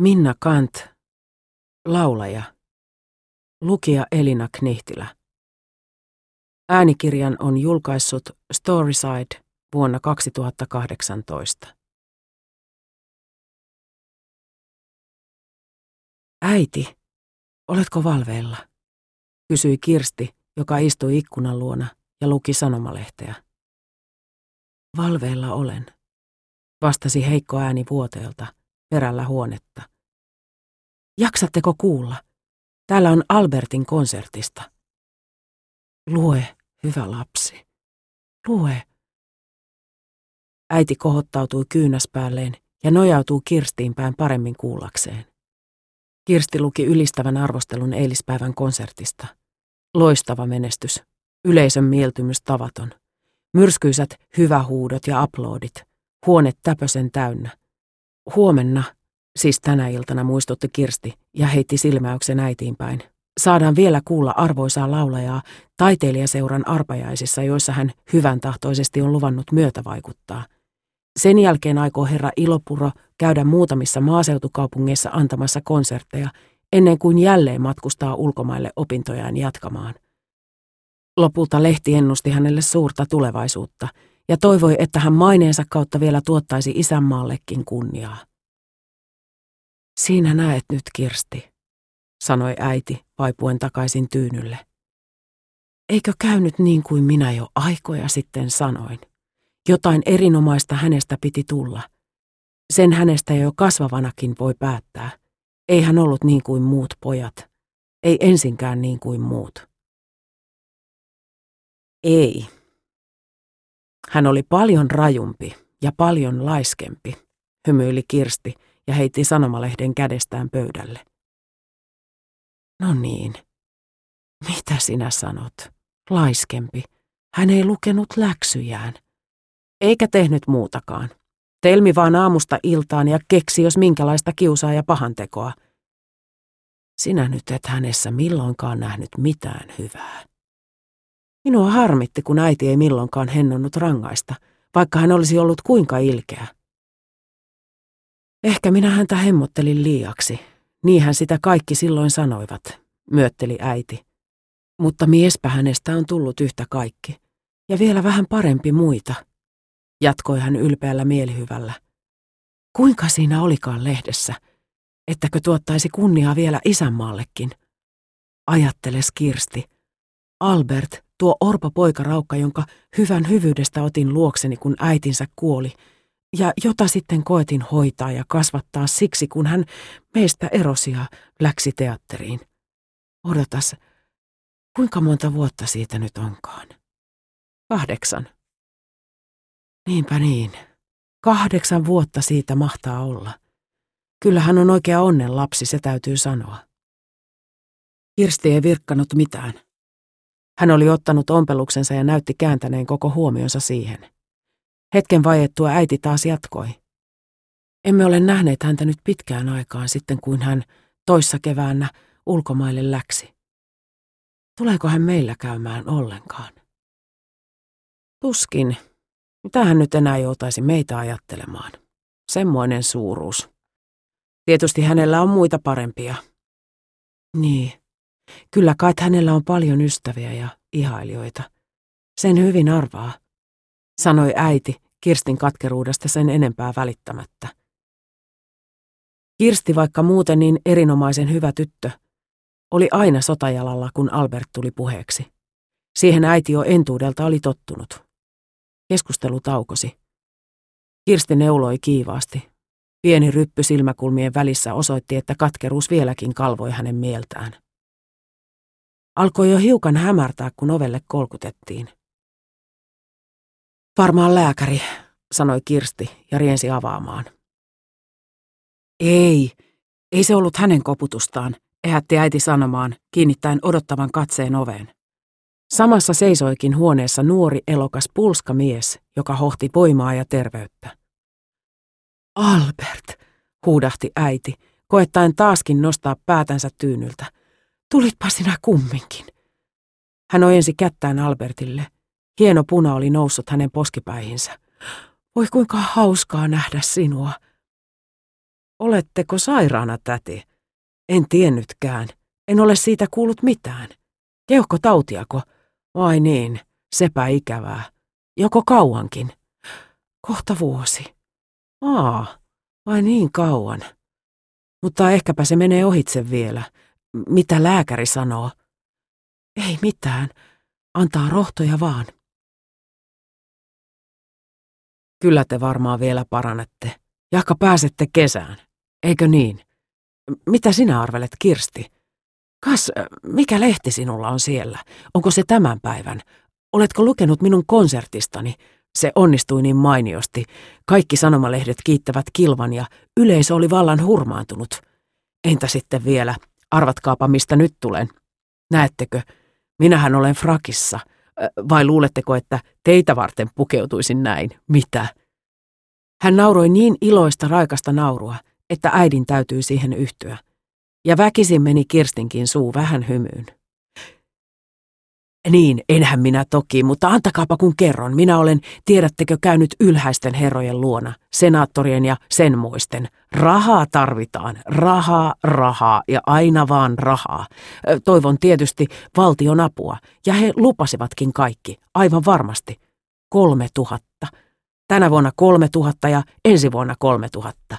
Minna Kant, laulaja. Lukija Elina Knihtilä. Äänikirjan on julkaissut Storyside vuonna 2018. Äiti, oletko valveilla? kysyi Kirsti, joka istui ikkunan luona ja luki sanomalehteä. Valveilla olen, vastasi heikko ääni vuoteelta perällä huonetta. Jaksatteko kuulla? Täällä on Albertin konsertista. Lue, hyvä lapsi. Lue. Äiti kohottautui kyynäspäälleen ja nojautuu Kirstiin päin paremmin kuullakseen. Kirsti luki ylistävän arvostelun eilispäivän konsertista. Loistava menestys. Yleisön mieltymys tavaton. Myrskyisät hyvähuudot ja aplodit. Huone täpösen täynnä. Huomenna, siis tänä iltana muistutti Kirsti ja heitti silmäyksen äitiin päin. Saadaan vielä kuulla arvoisaa laulajaa taiteilijaseuran arpajaisissa, joissa hän hyvän tahtoisesti on luvannut myötävaikuttaa. Sen jälkeen aikoo herra Ilopuro käydä muutamissa maaseutukaupungeissa antamassa konsertteja, ennen kuin jälleen matkustaa ulkomaille opintojaan jatkamaan. Lopulta lehti ennusti hänelle suurta tulevaisuutta ja toivoi, että hän maineensa kautta vielä tuottaisi isänmaallekin kunniaa. Siinä näet nyt, Kirsti, sanoi äiti vaipuen takaisin tyynylle. Eikö käynyt niin kuin minä jo aikoja sitten sanoin? Jotain erinomaista hänestä piti tulla. Sen hänestä jo kasvavanakin voi päättää. Ei hän ollut niin kuin muut pojat. Ei ensinkään niin kuin muut. Ei. Hän oli paljon rajumpi ja paljon laiskempi, hymyili Kirsti ja heitti sanomalehden kädestään pöydälle. No niin. Mitä sinä sanot? Laiskempi. Hän ei lukenut läksyjään. Eikä tehnyt muutakaan. Telmi vaan aamusta iltaan ja keksi jos minkälaista kiusaa ja pahantekoa. Sinä nyt et hänessä milloinkaan nähnyt mitään hyvää. Minua harmitti, kun äiti ei milloinkaan hennonnut rangaista, vaikka hän olisi ollut kuinka ilkeä. Ehkä minä häntä hemmottelin liiaksi. Niinhän sitä kaikki silloin sanoivat, myötteli äiti. Mutta miespä hänestä on tullut yhtä kaikki. Ja vielä vähän parempi muita, jatkoi hän ylpeällä mielihyvällä. Kuinka siinä olikaan lehdessä? Ettäkö tuottaisi kunniaa vielä isänmaallekin? Ajatteles Kirsti. Albert, tuo orpo poikaraukka, jonka hyvän hyvyydestä otin luokseni, kun äitinsä kuoli – ja jota sitten koetin hoitaa ja kasvattaa siksi, kun hän meistä erosi ja läksi teatteriin. Odotas, kuinka monta vuotta siitä nyt onkaan? Kahdeksan. Niinpä niin. Kahdeksan vuotta siitä mahtaa olla. Kyllä hän on oikea onnen lapsi, se täytyy sanoa. Kirsti ei virkkanut mitään. Hän oli ottanut ompeluksensa ja näytti kääntäneen koko huomionsa siihen. Hetken vaiettua äiti taas jatkoi. Emme ole nähneet häntä nyt pitkään aikaan sitten, kuin hän toissa keväänä ulkomaille läksi. Tuleeko hän meillä käymään ollenkaan? Tuskin. Mitä hän nyt enää joutaisi meitä ajattelemaan? Semmoinen suuruus. Tietysti hänellä on muita parempia. Niin. Kyllä kai hänellä on paljon ystäviä ja ihailijoita. Sen hyvin arvaa, sanoi äiti Kirstin katkeruudesta sen enempää välittämättä. Kirsti, vaikka muuten niin erinomaisen hyvä tyttö, oli aina sotajalalla, kun Albert tuli puheeksi. Siihen äiti jo entuudelta oli tottunut. Keskustelu taukosi. Kirsti neuloi kiivaasti. Pieni ryppy silmäkulmien välissä osoitti, että katkeruus vieläkin kalvoi hänen mieltään. Alkoi jo hiukan hämärtää, kun ovelle kolkutettiin. Varmaan lääkäri, sanoi Kirsti ja riensi avaamaan. Ei, ei se ollut hänen koputustaan, ehätti äiti sanomaan, kiinnittäen odottavan katseen oveen. Samassa seisoikin huoneessa nuori elokas pulska mies, joka hohti voimaa ja terveyttä. Albert, huudahti äiti, koettaen taaskin nostaa päätänsä tyynyltä. Tulitpa sinä kumminkin. Hän ojensi kättään Albertille, Hieno puna oli noussut hänen poskipäihinsä. Voi kuinka hauskaa nähdä sinua. Oletteko sairaana, täti? En tiennytkään. En ole siitä kuullut mitään. tautiako? Vai niin, sepä ikävää. Joko kauankin? Kohta vuosi. Aa, vai niin kauan. Mutta ehkäpä se menee ohitse vielä. Mitä lääkäri sanoo? Ei mitään. Antaa rohtoja vaan. Kyllä te varmaan vielä paranette. Jahka pääsette kesään. Eikö niin? Mitä sinä arvelet, Kirsti? Kas, mikä lehti sinulla on siellä? Onko se tämän päivän? Oletko lukenut minun konsertistani? Se onnistui niin mainiosti. Kaikki sanomalehdet kiittävät kilvan ja yleisö oli vallan hurmaantunut. Entä sitten vielä? Arvatkaapa, mistä nyt tulen. Näettekö, minähän olen frakissa. Vai luuletteko, että teitä varten pukeutuisin näin? Mitä? Hän nauroi niin iloista raikasta naurua, että äidin täytyy siihen yhtyä. Ja väkisin meni Kirstinkin suu vähän hymyyn. Niin, enhän minä toki, mutta antakaapa kun kerron. Minä olen, tiedättekö, käynyt ylhäisten herrojen luona, senaattorien ja sen muisten. Rahaa tarvitaan, rahaa, rahaa ja aina vaan rahaa. Toivon tietysti valtion apua, ja he lupasivatkin kaikki, aivan varmasti. Kolme tuhatta. Tänä vuonna kolme tuhatta ja ensi vuonna kolme tuhatta.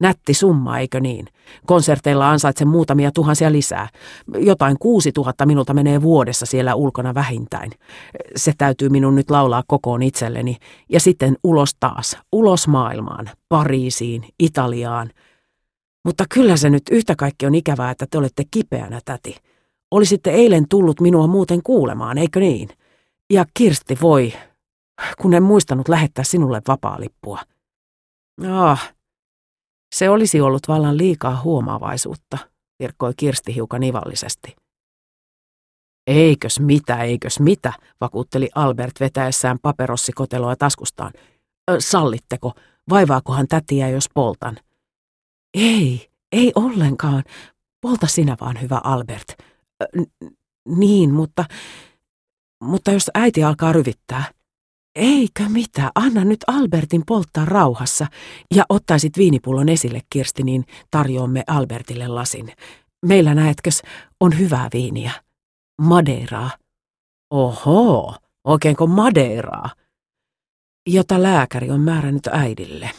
Nätti summa, eikö niin? Konserteilla ansaitsen muutamia tuhansia lisää. Jotain kuusi tuhatta minulta menee vuodessa siellä ulkona vähintään. Se täytyy minun nyt laulaa kokoon itselleni. Ja sitten ulos taas, ulos maailmaan, Pariisiin, Italiaan. Mutta kyllä se nyt yhtä kaikki on ikävää, että te olette kipeänä, täti. Olisitte eilen tullut minua muuten kuulemaan, eikö niin? Ja Kirsti voi, kun en muistanut lähettää sinulle vapaalippua. Ah, se olisi ollut vallan liikaa huomaavaisuutta, virkkoi Kirsti hiukan ivallisesti. Eikös mitä, eikös mitä, vakuutteli Albert vetäessään paperossikoteloa taskustaan. Ö, sallitteko, vaivaakohan tätiä, jos poltan? Ei, ei ollenkaan. Polta sinä vaan, hyvä Albert. Ö, niin, mutta, mutta jos äiti alkaa ryvittää. Eikö mitä, anna nyt Albertin polttaa rauhassa ja ottaisit viinipullon esille, Kirsti, niin tarjoamme Albertille lasin. Meillä näetkös on hyvää viiniä. Madeiraa. Oho, oikeinko madeiraa? Jota lääkäri on määrännyt äidille.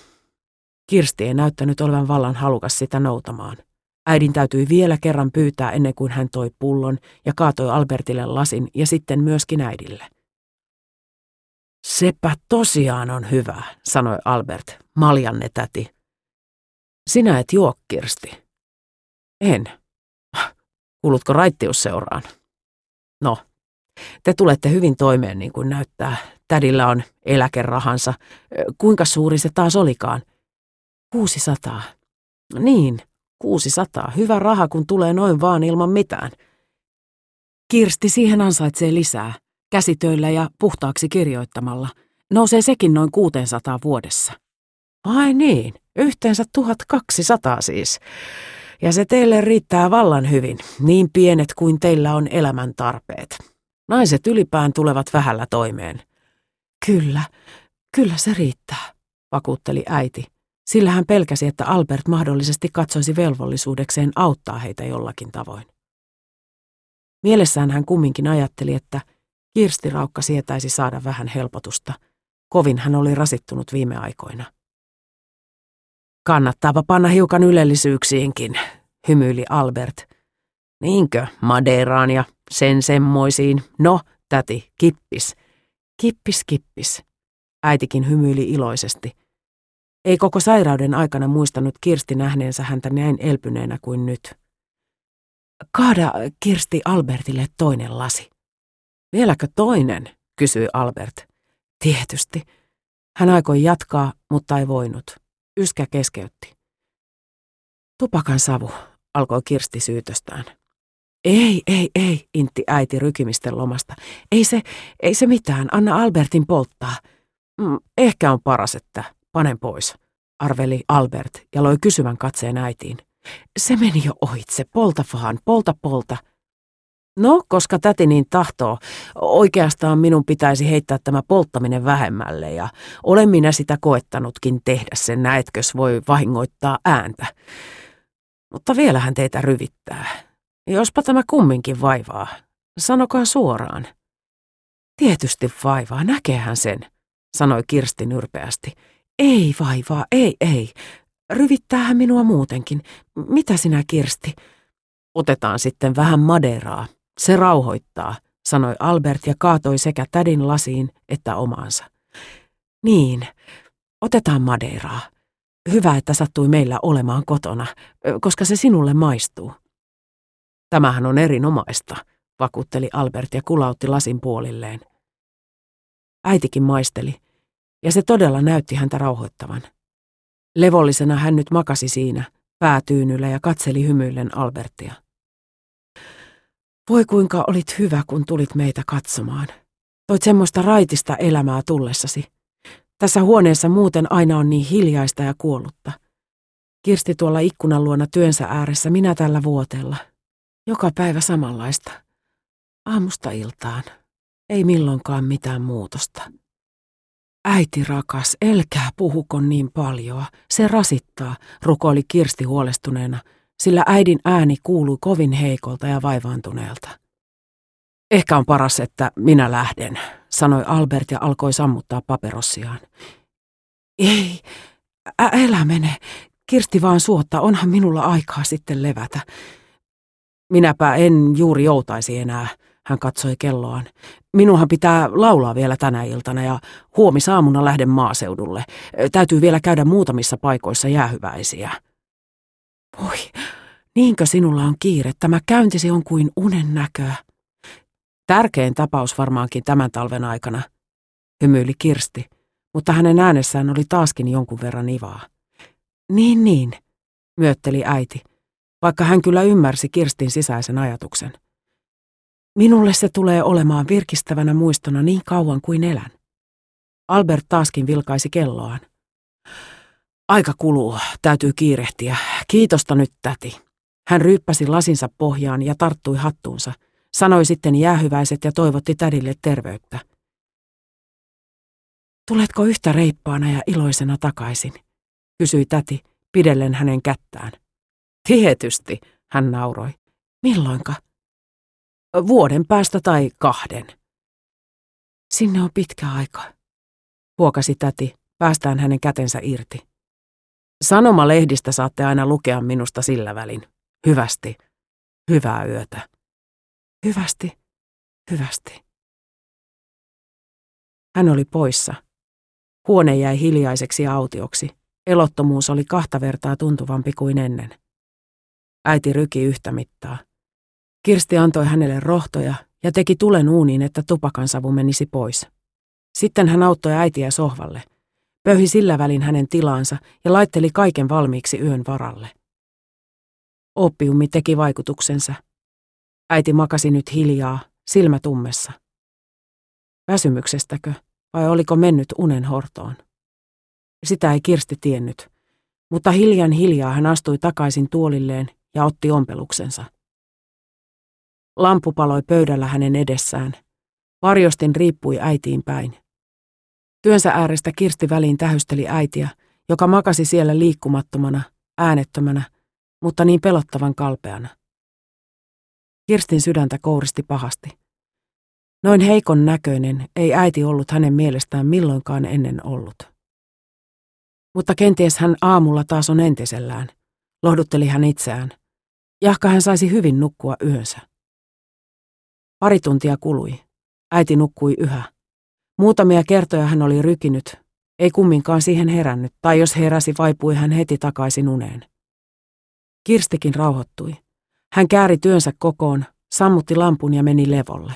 Kirsti ei näyttänyt olevan vallan halukas sitä noutamaan. Äidin täytyi vielä kerran pyytää ennen kuin hän toi pullon ja kaatoi Albertille lasin ja sitten myöskin äidille. Sepä tosiaan on hyvä, sanoi Albert, maljanne täti. Sinä et juo, Kirsti. En. Kuulutko raittiusseuraan? No, te tulette hyvin toimeen niin kuin näyttää. Tädillä on eläkerahansa. Kuinka suuri se taas olikaan? 600. Niin, 600. Hyvä raha, kun tulee noin vaan ilman mitään. Kirsti siihen ansaitsee lisää käsitöillä ja puhtaaksi kirjoittamalla. Nousee sekin noin 600 vuodessa. Ai niin, yhteensä 1200 siis. Ja se teille riittää vallan hyvin, niin pienet kuin teillä on elämän tarpeet. Naiset ylipään tulevat vähällä toimeen. Kyllä, kyllä se riittää, vakuutteli äiti. Sillä hän pelkäsi, että Albert mahdollisesti katsoisi velvollisuudekseen auttaa heitä jollakin tavoin. Mielessään hän kumminkin ajatteli, että – Kirsti Raukka sietäisi saada vähän helpotusta. Kovin hän oli rasittunut viime aikoina. Kannattaapa panna hiukan ylellisyyksiinkin, hymyili Albert. Niinkö, Madeiraan ja sen semmoisiin. No, täti, kippis. Kippis, kippis. Äitikin hymyili iloisesti. Ei koko sairauden aikana muistanut Kirsti nähneensä häntä näin elpyneenä kuin nyt. Kaada Kirsti Albertille toinen lasi. Vieläkö toinen, kysyi Albert. Tietysti. Hän aikoi jatkaa, mutta ei voinut. Yskä keskeytti. Tupakan savu, alkoi Kirsti syytöstään. Ei, ei, ei, intti äiti rykimisten lomasta. Ei se, ei se mitään, anna Albertin polttaa. Mm, ehkä on paras, että panen pois, arveli Albert ja loi kysyvän katseen äitiin. Se meni jo ohitse, polta vaan, polta polta. No, koska täti niin tahtoo. Oikeastaan minun pitäisi heittää tämä polttaminen vähemmälle ja olen minä sitä koettanutkin tehdä sen, näetkös voi vahingoittaa ääntä. Mutta vielähän teitä ryvittää. Jospa tämä kumminkin vaivaa. Sanokaa suoraan. Tietysti vaivaa, näkehän sen, sanoi Kirsti nyrpeästi. Ei vaivaa, ei, ei. Ryvittäähän minua muutenkin. Mitä sinä, Kirsti? Otetaan sitten vähän maderaa. Se rauhoittaa, sanoi Albert ja kaatoi sekä tädin lasiin että omaansa. Niin, otetaan maderaa. Hyvä, että sattui meillä olemaan kotona, koska se sinulle maistuu. Tämähän on erinomaista, vakuutteli Albert ja kulautti lasin puolilleen. Äitikin maisteli, ja se todella näytti häntä rauhoittavan. Levollisena hän nyt makasi siinä, päätyynyllä ja katseli hymyillen Albertia. Voi kuinka olit hyvä, kun tulit meitä katsomaan. Toit semmoista raitista elämää tullessasi. Tässä huoneessa muuten aina on niin hiljaista ja kuollutta. Kirsti tuolla ikkunan luona työnsä ääressä, minä tällä vuotella. Joka päivä samanlaista. Aamusta iltaan. Ei milloinkaan mitään muutosta. Äiti rakas, elkää puhuko niin paljon. Se rasittaa, rukoili Kirsti huolestuneena, sillä äidin ääni kuului kovin heikolta ja vaivaantuneelta. Ehkä on paras, että minä lähden, sanoi Albert ja alkoi sammuttaa paperossiaan. Ei, ä- älä mene. Kirsti vaan suotta, onhan minulla aikaa sitten levätä. Minäpä en juuri joutaisi enää, hän katsoi kelloaan. Minuhan pitää laulaa vielä tänä iltana ja huomisaamuna lähden maaseudulle. Täytyy vielä käydä muutamissa paikoissa jäähyväisiä. Voi, niinkö sinulla on kiire? Tämä käyntisi on kuin unen näköä. Tärkein tapaus varmaankin tämän talven aikana, hymyili Kirsti, mutta hänen äänessään oli taaskin jonkun verran ivaa. Niin, niin, myötteli äiti, vaikka hän kyllä ymmärsi Kirstin sisäisen ajatuksen. Minulle se tulee olemaan virkistävänä muistona niin kauan kuin elän. Albert taaskin vilkaisi kelloaan. Aika kuluu, täytyy kiirehtiä. Kiitosta nyt, täti. Hän ryyppäsi lasinsa pohjaan ja tarttui hattuunsa. Sanoi sitten jäähyväiset ja toivotti tädille terveyttä. Tuletko yhtä reippaana ja iloisena takaisin? kysyi täti, pidellen hänen kättään. Tietysti, hän nauroi. Milloinka? Vuoden päästä tai kahden. Sinne on pitkä aika, huokasi täti, päästään hänen kätensä irti. Sanomalehdistä saatte aina lukea minusta sillä välin. Hyvästi. Hyvää yötä. Hyvästi. Hyvästi. Hän oli poissa. Huone jäi hiljaiseksi ja autioksi. Elottomuus oli kahta vertaa tuntuvampi kuin ennen. Äiti ryki yhtä mittaa. Kirsti antoi hänelle rohtoja ja teki tulen uuniin, että tupakansavu menisi pois. Sitten hän auttoi äitiä sohvalle – pöyhi sillä välin hänen tilaansa ja laitteli kaiken valmiiksi yön varalle. Oppiumi teki vaikutuksensa. Äiti makasi nyt hiljaa, silmä tummessa. Väsymyksestäkö vai oliko mennyt unen hortoon? Sitä ei Kirsti tiennyt, mutta hiljan hiljaa hän astui takaisin tuolilleen ja otti ompeluksensa. Lampu paloi pöydällä hänen edessään. Varjostin riippui äitiin päin. Työnsä äärestä Kirsti väliin tähysteli äitiä, joka makasi siellä liikkumattomana, äänettömänä, mutta niin pelottavan kalpeana. Kirstin sydäntä kouristi pahasti. Noin heikon näköinen ei äiti ollut hänen mielestään milloinkaan ennen ollut. Mutta kenties hän aamulla taas on entisellään, lohdutteli hän itseään. Jahka hän saisi hyvin nukkua yönsä. Pari tuntia kului. Äiti nukkui yhä. Muutamia kertoja hän oli rykinyt, ei kumminkaan siihen herännyt, tai jos heräsi, vaipui hän heti takaisin uneen. Kirstikin rauhoittui. Hän kääri työnsä kokoon, sammutti lampun ja meni levolle.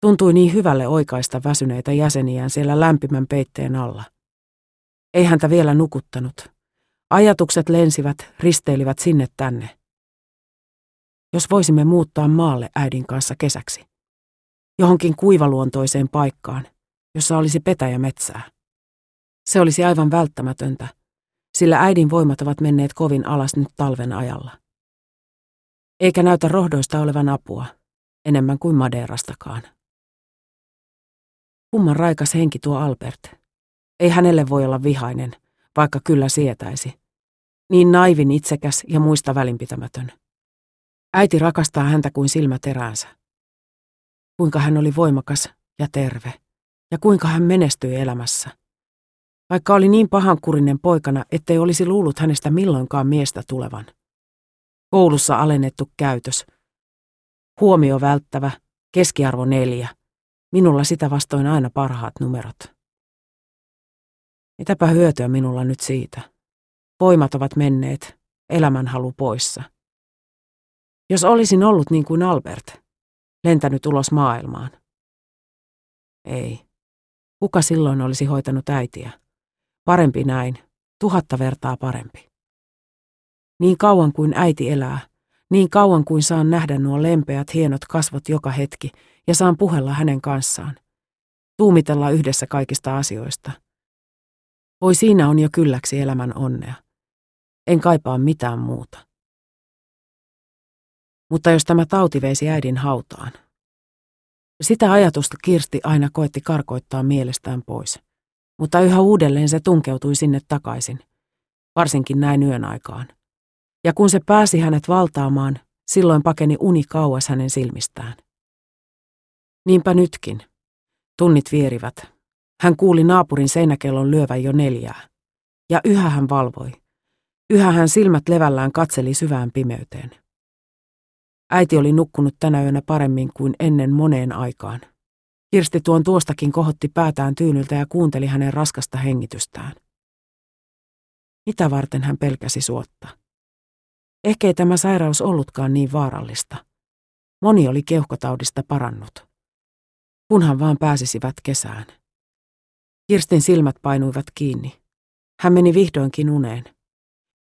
Tuntui niin hyvälle oikaista väsyneitä jäseniään siellä lämpimän peitteen alla. Ei häntä vielä nukuttanut. Ajatukset lensivät, risteilivät sinne tänne. Jos voisimme muuttaa maalle äidin kanssa kesäksi johonkin kuivaluontoiseen paikkaan, jossa olisi petäjä metsää. Se olisi aivan välttämätöntä, sillä äidin voimat ovat menneet kovin alas nyt talven ajalla. Eikä näytä rohdoista olevan apua, enemmän kuin Madeerastakaan. Kumman raikas henki tuo Albert. Ei hänelle voi olla vihainen, vaikka kyllä sietäisi. Niin naivin itsekäs ja muista välinpitämätön. Äiti rakastaa häntä kuin silmäteräänsä. Kuinka hän oli voimakas ja terve, ja kuinka hän menestyi elämässä. Vaikka oli niin pahankurinen poikana, ettei olisi luullut hänestä milloinkaan miestä tulevan. Koulussa alennettu käytös. Huomio välttävä, keskiarvo neljä. Minulla sitä vastoin aina parhaat numerot. Mitäpä hyötyä minulla nyt siitä? Voimat ovat menneet, elämänhalu poissa. Jos olisin ollut niin kuin Albert, lentänyt ulos maailmaan. Ei. Kuka silloin olisi hoitanut äitiä? Parempi näin, tuhatta vertaa parempi. Niin kauan kuin äiti elää, niin kauan kuin saan nähdä nuo lempeät hienot kasvot joka hetki ja saan puhella hänen kanssaan. Tuumitella yhdessä kaikista asioista. Voi siinä on jo kylläksi elämän onnea. En kaipaa mitään muuta. Mutta jos tämä tauti veisi äidin hautaan. Sitä ajatusta Kirsti aina koetti karkoittaa mielestään pois. Mutta yhä uudelleen se tunkeutui sinne takaisin. Varsinkin näin yön aikaan. Ja kun se pääsi hänet valtaamaan, silloin pakeni uni kauas hänen silmistään. Niinpä nytkin. Tunnit vierivät. Hän kuuli naapurin seinäkellon lyövän jo neljää. Ja yhä hän valvoi. Yhä hän silmät levällään katseli syvään pimeyteen. Äiti oli nukkunut tänä yönä paremmin kuin ennen moneen aikaan. Kirsti tuon tuostakin kohotti päätään tyynyltä ja kuunteli hänen raskasta hengitystään. Mitä varten hän pelkäsi suotta? Ehkä ei tämä sairaus ollutkaan niin vaarallista. Moni oli keuhkotaudista parannut. Kunhan vaan pääsisivät kesään. Kirstin silmät painuivat kiinni. Hän meni vihdoinkin uneen.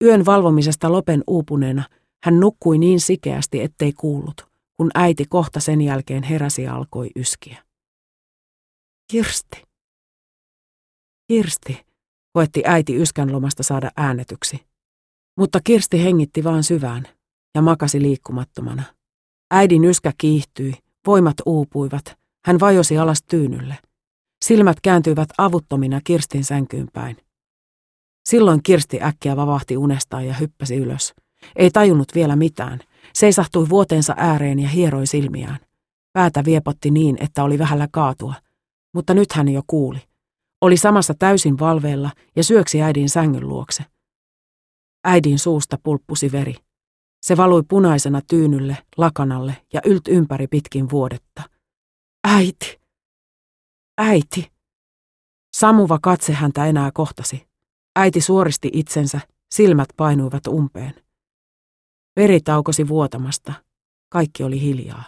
Yön valvomisesta lopen uupuneena hän nukkui niin sikeästi, ettei kuullut, kun äiti kohta sen jälkeen heräsi ja alkoi yskiä. Kirsti. Kirsti, koetti äiti yskän lomasta saada äänetyksi. Mutta Kirsti hengitti vaan syvään ja makasi liikkumattomana. Äidin yskä kiihtyi, voimat uupuivat, hän vajosi alas tyynylle. Silmät kääntyivät avuttomina Kirstin sänkyyn päin. Silloin Kirsti äkkiä vavahti unestaan ja hyppäsi ylös. Ei tajunnut vielä mitään. Seisahtui vuoteensa ääreen ja hieroi silmiään. Päätä viepotti niin, että oli vähällä kaatua. Mutta nyt hän jo kuuli. Oli samassa täysin valveella ja syöksi äidin sängyn luokse. Äidin suusta pulppusi veri. Se valui punaisena tyynylle, lakanalle ja ylt ympäri pitkin vuodetta. Äiti! Äiti! Samuva katse häntä enää kohtasi. Äiti suoristi itsensä, silmät painuivat umpeen. Veri taukosi vuotamasta. Kaikki oli hiljaa.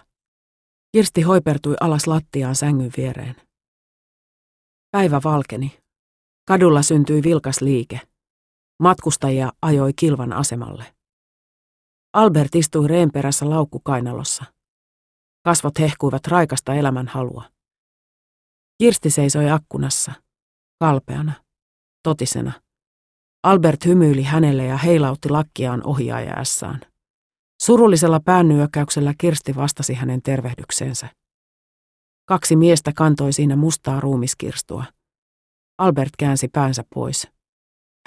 Kirsti hoipertui alas lattiaan sängyn viereen. Päivä valkeni. Kadulla syntyi vilkas liike. Matkustajia ajoi kilvan asemalle. Albert istui reen perässä laukkukainalossa. Kasvot hehkuivat raikasta elämän halua. Kirsti seisoi akkunassa, kalpeana, totisena. Albert hymyili hänelle ja heilautti lakkiaan ohjaajassaan. Surullisella päännyökkäyksellä Kirsti vastasi hänen tervehdykseensä. Kaksi miestä kantoi siinä mustaa ruumiskirstua. Albert käänsi päänsä pois.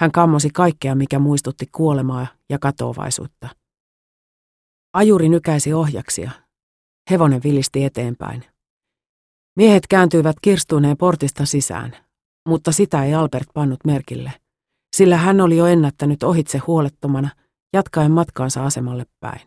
Hän kammosi kaikkea, mikä muistutti kuolemaa ja katoavaisuutta. Ajuri nykäisi ohjaksia. Hevonen vilisti eteenpäin. Miehet kääntyivät kirstuneen portista sisään, mutta sitä ei Albert pannut merkille, sillä hän oli jo ennättänyt ohitse huolettomana – jatkaen matkaansa asemalle päin.